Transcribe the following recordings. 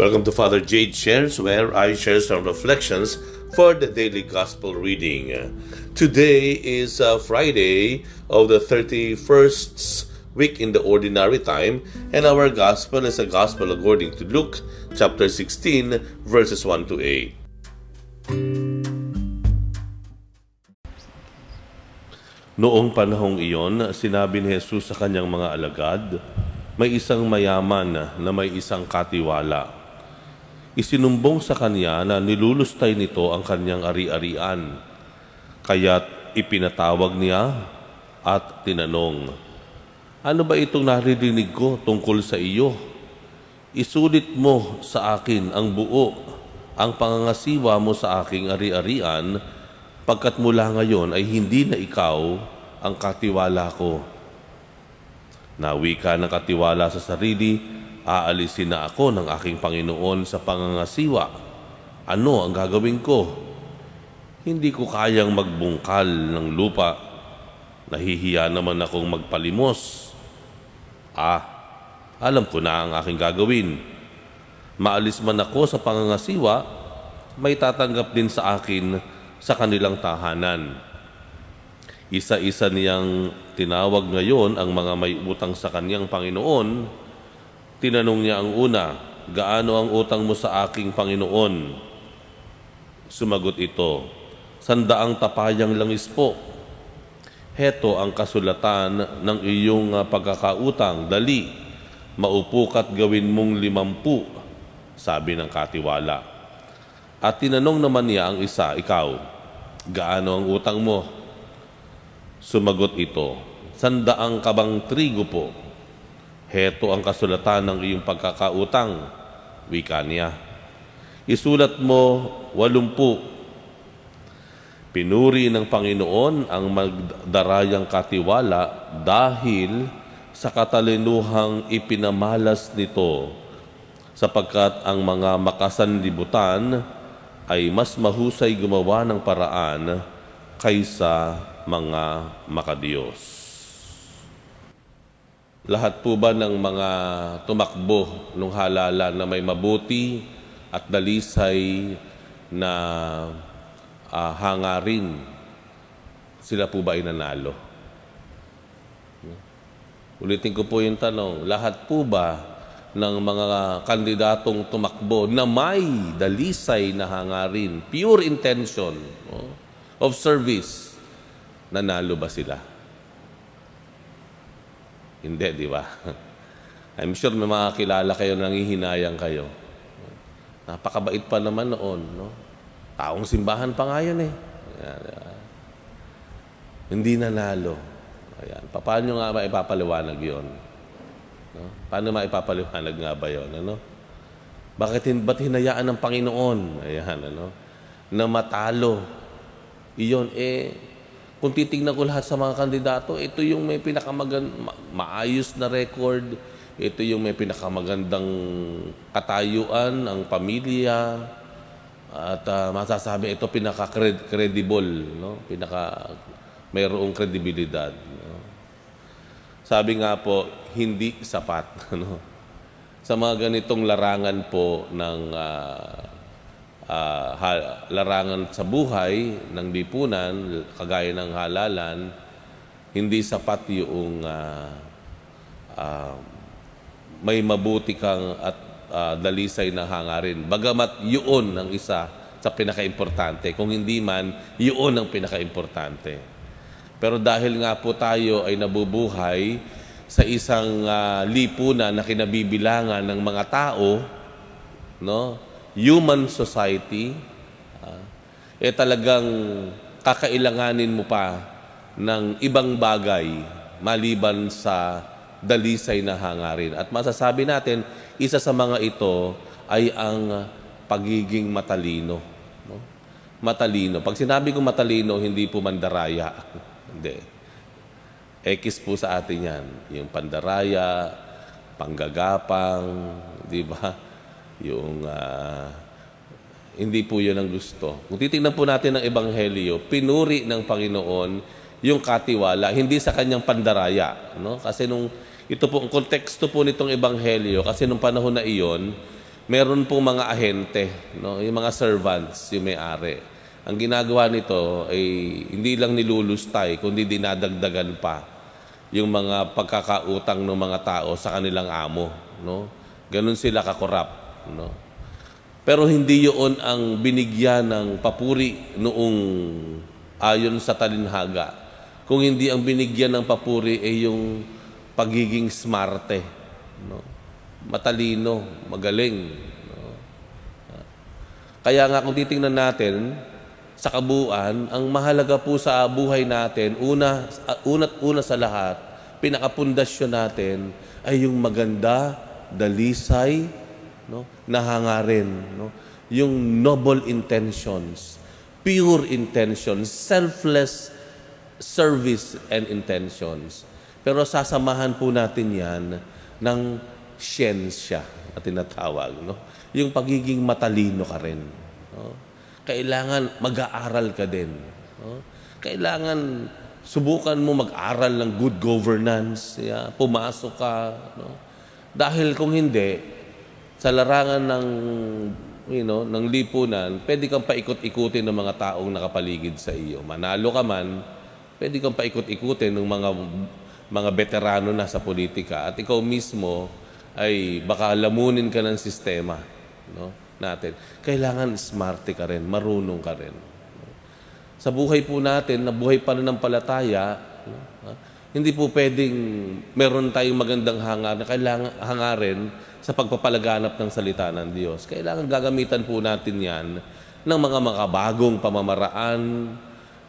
Welcome to Father Jade Shares, where I share some reflections for the daily gospel reading. Today is uh, Friday of the 31st week in the ordinary time, and our gospel is a gospel according to Luke chapter 16, verses 1 to 8. Noong panahong iyon, sinabi ni Jesus sa kanyang mga alagad, may isang mayaman na may isang katiwala isinumbong sa kanya na nilulustay nito ang kanyang ari-arian. Kaya't ipinatawag niya at tinanong, Ano ba itong naririnig ko tungkol sa iyo? Isulit mo sa akin ang buo, ang pangangasiwa mo sa aking ari-arian, pagkat mula ngayon ay hindi na ikaw ang katiwala ko. Nawi ka ng katiwala sa sarili, aalisin na ako ng aking Panginoon sa pangangasiwa. Ano ang gagawin ko? Hindi ko kayang magbungkal ng lupa. Nahihiya naman akong magpalimos. Ah, alam ko na ang aking gagawin. Maalis man ako sa pangangasiwa, may tatanggap din sa akin sa kanilang tahanan. Isa-isa niyang tinawag ngayon ang mga may utang sa kanyang Panginoon Tinanong niya ang una, gaano ang utang mo sa aking Panginoon? Sumagot ito, sandaang tapayang langis po. Heto ang kasulatan ng iyong ah, pagkakautang. Dali, maupo ka't gawin mong limampu, sabi ng katiwala. At tinanong naman niya ang isa, ikaw, gaano ang utang mo? Sumagot ito, sandaang kabang trigo po. Heto ang kasulatan ng iyong pagkakautang, wika niya. Isulat mo walumpu. Pinuri ng Panginoon ang magdarayang katiwala dahil sa katalinuhang ipinamalas nito sapagkat ang mga makasanlibutan ay mas mahusay gumawa ng paraan kaysa mga makadiyos. Lahat po ba ng mga tumakbo nung halalan na may mabuti at dalisay na uh, hangarin, sila po ba ay nanalo? Ulitin ko po yung tanong, lahat po ba ng mga kandidatong tumakbo na may dalisay na hangarin, pure intention no, of service, nanalo ba sila? Hindi, di ba? I'm sure may mga kilala kayo, nangihinayang kayo. Napakabait pa naman noon, no? Taong simbahan pa nga yun eh. Ayan, ayan. Hindi nanalo. Ayan. Paano nga ba ipapaliwanag yun? No? Paano maipapaliwanag nga ba yun? Ano? Bakit ba't hinayaan ng Panginoon? Ayan, ano? Na matalo. Iyon, eh, kung titingnan ko lahat sa mga kandidato, ito yung may pinakamagan ma- maayos na record, ito yung may pinakamagandang katayuan, ang pamilya, at uh, masasabi ito pinaka-credible, no? pinaka mayroong kredibilidad. No? Sabi nga po, hindi sapat. No? Sa mga ganitong larangan po ng uh, uh, larangan sa buhay ng lipunan, kagaya ng halalan, hindi sapat yung uh, uh, may mabuti kang at uh, dalisay na hangarin. Bagamat yun ang isa sa pinaka-importante. Kung hindi man, yun ang pinaka-importante. Pero dahil nga po tayo ay nabubuhay sa isang uh, lipunan na kinabibilangan ng mga tao, no? Human society, uh, eh talagang kakailanganin mo pa ng ibang bagay maliban sa dalisay na hangarin. At masasabi natin, isa sa mga ito ay ang pagiging matalino. No? Matalino. Pag sinabi ko matalino, hindi po mandaraya. hindi. X po sa atin yan. Yung pandaraya, panggagapang, di ba? Yung uh, hindi po yun ang gusto. Kung titingnan po natin ang Ebanghelyo, pinuri ng Panginoon yung katiwala, hindi sa kanyang pandaraya. No? Kasi nung, ito po, ang konteksto po nitong Ebanghelyo, kasi nung panahon na iyon, meron pong mga ahente, no? yung mga servants, yung may-ari. Ang ginagawa nito ay hindi lang nilulustay, kundi dinadagdagan pa yung mga pagkakautang ng mga tao sa kanilang amo. No? Ganun sila kakorap. No? Pero hindi yun ang binigyan ng papuri noong ayon sa talinhaga. Kung hindi ang binigyan ng papuri ay yung pagiging smarte. No? matalino, magaling. No? Kaya nga kung titingnan natin, sa kabuuan, ang mahalaga po sa buhay natin, una, una't una sa lahat, pinakapundasyon natin ay yung maganda, dalisay, no? nahangarin. No? Yung noble intentions, pure intentions, selfless service and intentions. Pero sasamahan po natin yan ng siyensya na tinatawag. No? Yung pagiging matalino ka rin. No? Kailangan mag-aaral ka din. No? Kailangan subukan mo mag-aral ng good governance. Yeah? Pumasok ka. No? Dahil kung hindi, sa larangan ng you know, ng lipunan, pwede kang paikot-ikutin ng mga taong nakapaligid sa iyo. Manalo ka man, pwede kang paikot-ikutin ng mga mga veterano na sa politika at ikaw mismo ay baka lamunin ka ng sistema no, natin. Kailangan smarte ka rin, marunong ka rin. Sa buhay po natin, na buhay pa rin ng palataya, no? Hindi po pwedeng meron tayong magandang hangar na kailangan hangarin sa pagpapalaganap ng salita ng Diyos. Kailangan gagamitan po natin yan ng mga makabagong pamamaraan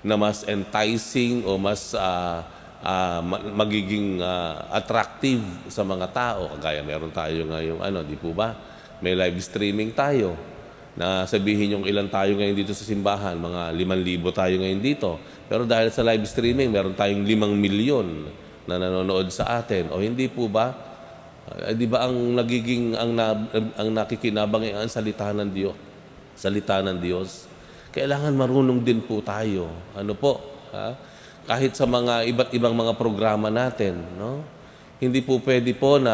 na mas enticing o mas uh, uh, magiging uh, attractive sa mga tao. Kagaya meron tayo ngayong ano, di po ba? May live streaming tayo na sabihin yung ilan tayo ngayon dito sa simbahan, mga 5,000 tayo ngayon dito. Pero dahil sa live streaming, meron tayong 5 milyon na nanonood sa atin. O hindi po ba? Uh, di ba ang nagiging ang na, ang nakikinabang ay ang salita ng Diyos? Salita ng Diyos. Kailangan marunong din po tayo. Ano po? Ha? kahit sa mga iba't ibang mga programa natin, no? Hindi po pwede po na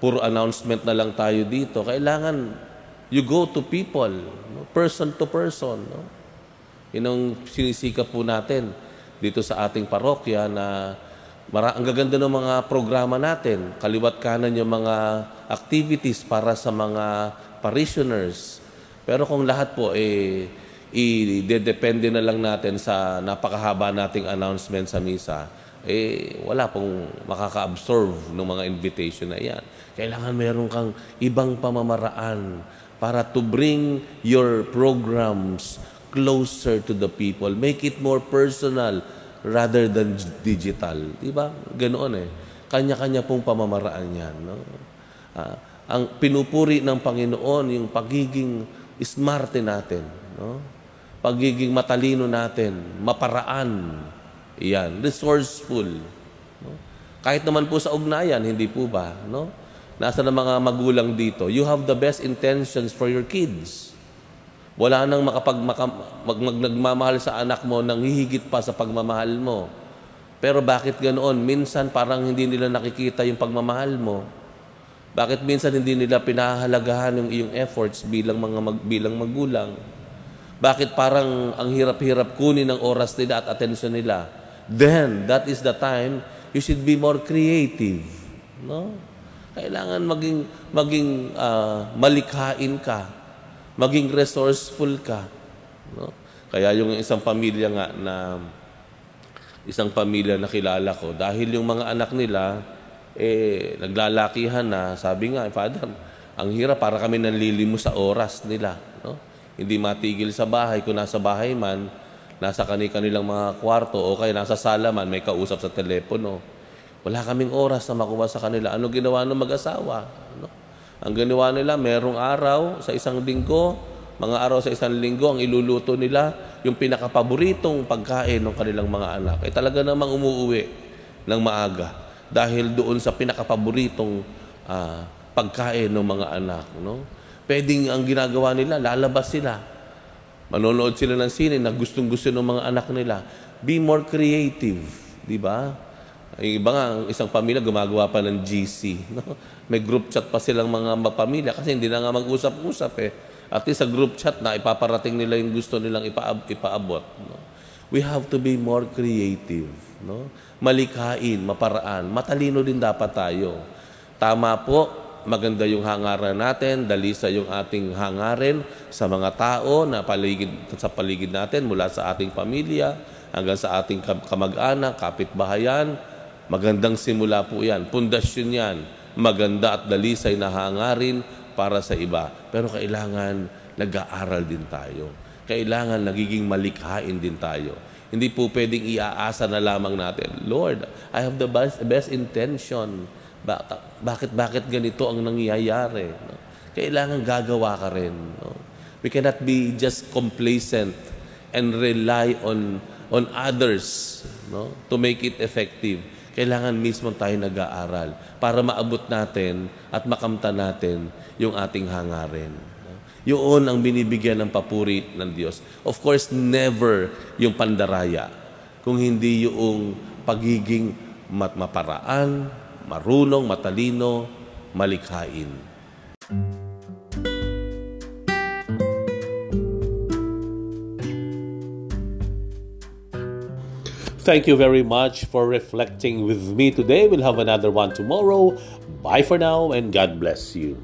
puro announcement na lang tayo dito. Kailangan you go to people, no? person to person, no? Yun ang sinisika po natin dito sa ating parokya na mara ang gaganda ng mga programa natin. Kaliwat kanan yung mga activities para sa mga parishioners. Pero kung lahat po eh i-depende na lang natin sa napakahaba nating announcement sa misa, eh wala pong makaka-absorb ng mga invitation na yan. Kailangan meron kang ibang pamamaraan para to bring your programs closer to the people. Make it more personal rather than digital. Di ba? Ganoon eh. Kanya-kanya pong pamamaraan yan. No? Ah, ang pinupuri ng Panginoon, yung pagiging smarte natin. No? pagiging matalino natin, maparaan. Iyan, resourceful. No? Kahit naman po sa ugnayan, hindi po ba? No? Nasa ng mga magulang dito, you have the best intentions for your kids. Wala nang makapag maka, mag, mag, nagmamahal sa anak mo nang hihigit pa sa pagmamahal mo. Pero bakit ganoon? Minsan parang hindi nila nakikita yung pagmamahal mo. Bakit minsan hindi nila pinahahalagahan yung iyong efforts bilang mga mag, bilang magulang? Bakit parang ang hirap-hirap kunin ng oras nila at atensyon nila? Then, that is the time you should be more creative. No? Kailangan maging, maging uh, malikhain ka. Maging resourceful ka. No? Kaya yung isang pamilya nga na isang pamilya na kilala ko, dahil yung mga anak nila, eh, naglalakihan na, sabi nga, Father, ang hirap para kami nanlilimo sa oras nila. No? hindi matigil sa bahay. Kung nasa bahay man, nasa kani-kanilang mga kwarto o kaya nasa sala man, may kausap sa telepono. Wala kaming oras na makuha sa kanila. Ano ginawa ng mag-asawa? Ano? Ang ginawa nila, merong araw sa isang linggo, mga araw sa isang linggo, ang iluluto nila, yung pinakapaboritong pagkain ng kanilang mga anak. ay talaga namang umuuwi ng maaga dahil doon sa pinakapaboritong uh, pagkain ng mga anak. No? Pwedeng ang ginagawa nila, lalabas sila. Manonood sila ng sine na gustong-gusto ng mga anak nila. Be more creative, di ba? Yung iba nga, ang isang pamilya gumagawa pa ng GC. No? May group chat pa silang mga pamilya kasi hindi na nga mag-usap-usap eh. At least sa group chat na ipaparating nila yung gusto nilang ipaab- ipaabot. No? We have to be more creative. No? Malikhain, maparaan. Matalino din dapat tayo. Tama po, maganda yung hangaran natin, dalisa yung ating hangarin sa mga tao na paligid, sa paligid natin mula sa ating pamilya hanggang sa ating kamag-anak, kapitbahayan. Magandang simula po yan. Pundasyon yan. Maganda at dalisay na hangarin para sa iba. Pero kailangan nag-aaral din tayo. Kailangan nagiging malikhain din tayo. Hindi po pwedeng iaasa na lamang natin, Lord, I have the best, best intention. Bakit, bakit ganito ang nangyayari? No? Kailangan gagawa ka rin. No? We cannot be just complacent and rely on on others no to make it effective kailangan mismo tayo nag-aaral para maabot natin at makamta natin yung ating hangarin. Yun ang binibigyan ng papuri ng Diyos. Of course, never yung pandaraya. Kung hindi yung pagiging mat maparaan, marunong, matalino, malikhain. Thank you very much for reflecting with me today. We'll have another one tomorrow. Bye for now and God bless you.